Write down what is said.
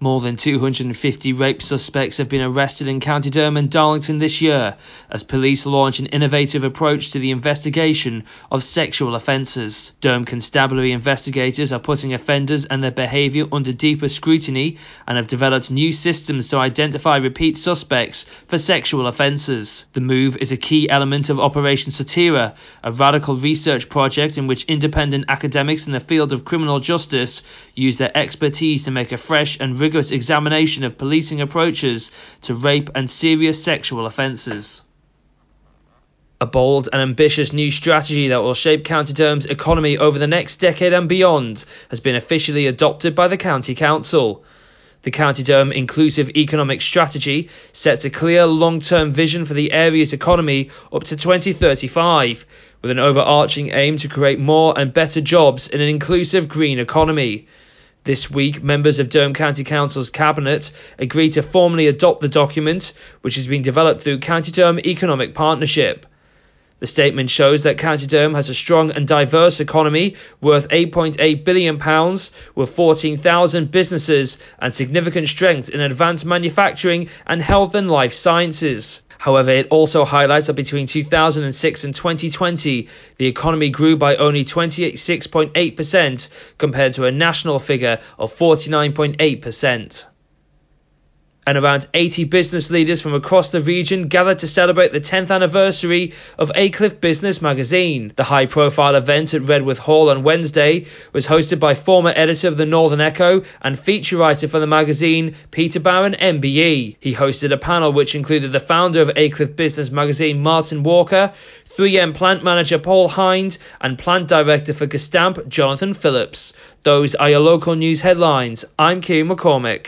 More than 250 rape suspects have been arrested in County Durham and Darlington this year as police launch an innovative approach to the investigation of sexual offences. Durham Constabulary investigators are putting offenders and their behaviour under deeper scrutiny and have developed new systems to identify repeat suspects for sexual offences. The move is a key element of Operation Soteria, a radical research project in which independent academics in the field of criminal justice use their expertise to make a fresh and rigorous examination of policing approaches to rape and serious sexual offences. A bold and ambitious new strategy that will shape County Durham's economy over the next decade and beyond has been officially adopted by the County Council. The County Durham Inclusive Economic Strategy sets a clear long term vision for the area's economy up to 2035, with an overarching aim to create more and better jobs in an inclusive green economy. This week, members of Durham County Council's Cabinet agreed to formally adopt the document, which has been developed through County Durham Economic Partnership. The statement shows that County Durham has a strong and diverse economy worth £8.8 billion, with 14,000 businesses and significant strength in advanced manufacturing and health and life sciences. However, it also highlights that between 2006 and 2020, the economy grew by only 26.8% compared to a national figure of 49.8% and around 80 business leaders from across the region gathered to celebrate the 10th anniversary of Aycliffe Business magazine. The high profile event at Redworth Hall on Wednesday was hosted by former editor of the Northern Echo and feature writer for the magazine, Peter Barron MBE. He hosted a panel which included the founder of Aycliffe Business magazine, Martin Walker, 3M plant manager Paul Hind and plant director for Gestamp Jonathan Phillips. Those are your local news headlines. I'm Kieran McCormick.